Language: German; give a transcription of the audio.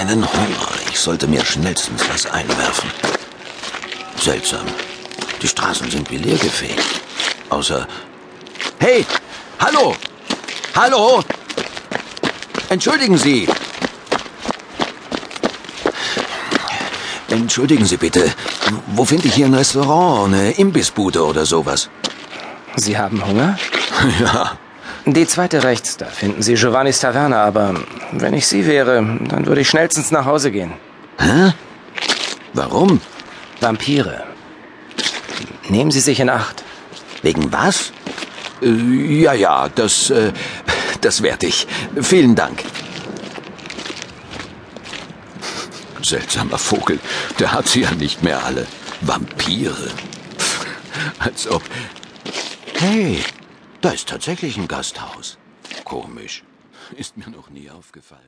einen Hunger. Ich sollte mir schnellstens was einwerfen. Seltsam. Die Straßen sind wie leergefegt. Außer... Hey! Hallo! Hallo! Entschuldigen Sie! Entschuldigen Sie bitte. Wo finde ich hier ein Restaurant, eine Imbissbude oder sowas? Sie haben Hunger? Ja. Die zweite rechts, da finden Sie Giovannis Taverne, aber wenn ich Sie wäre, dann würde ich schnellstens nach Hause gehen. Hä? Warum? Vampire. Nehmen Sie sich in Acht. Wegen was? Äh, ja, ja, das, äh, das werd ich. Vielen Dank. Seltsamer Vogel. Der hat sie ja nicht mehr alle. Vampire. Als ob. Hey, da ist tatsächlich ein Gasthaus. Komisch. Ist mir noch nie aufgefallen.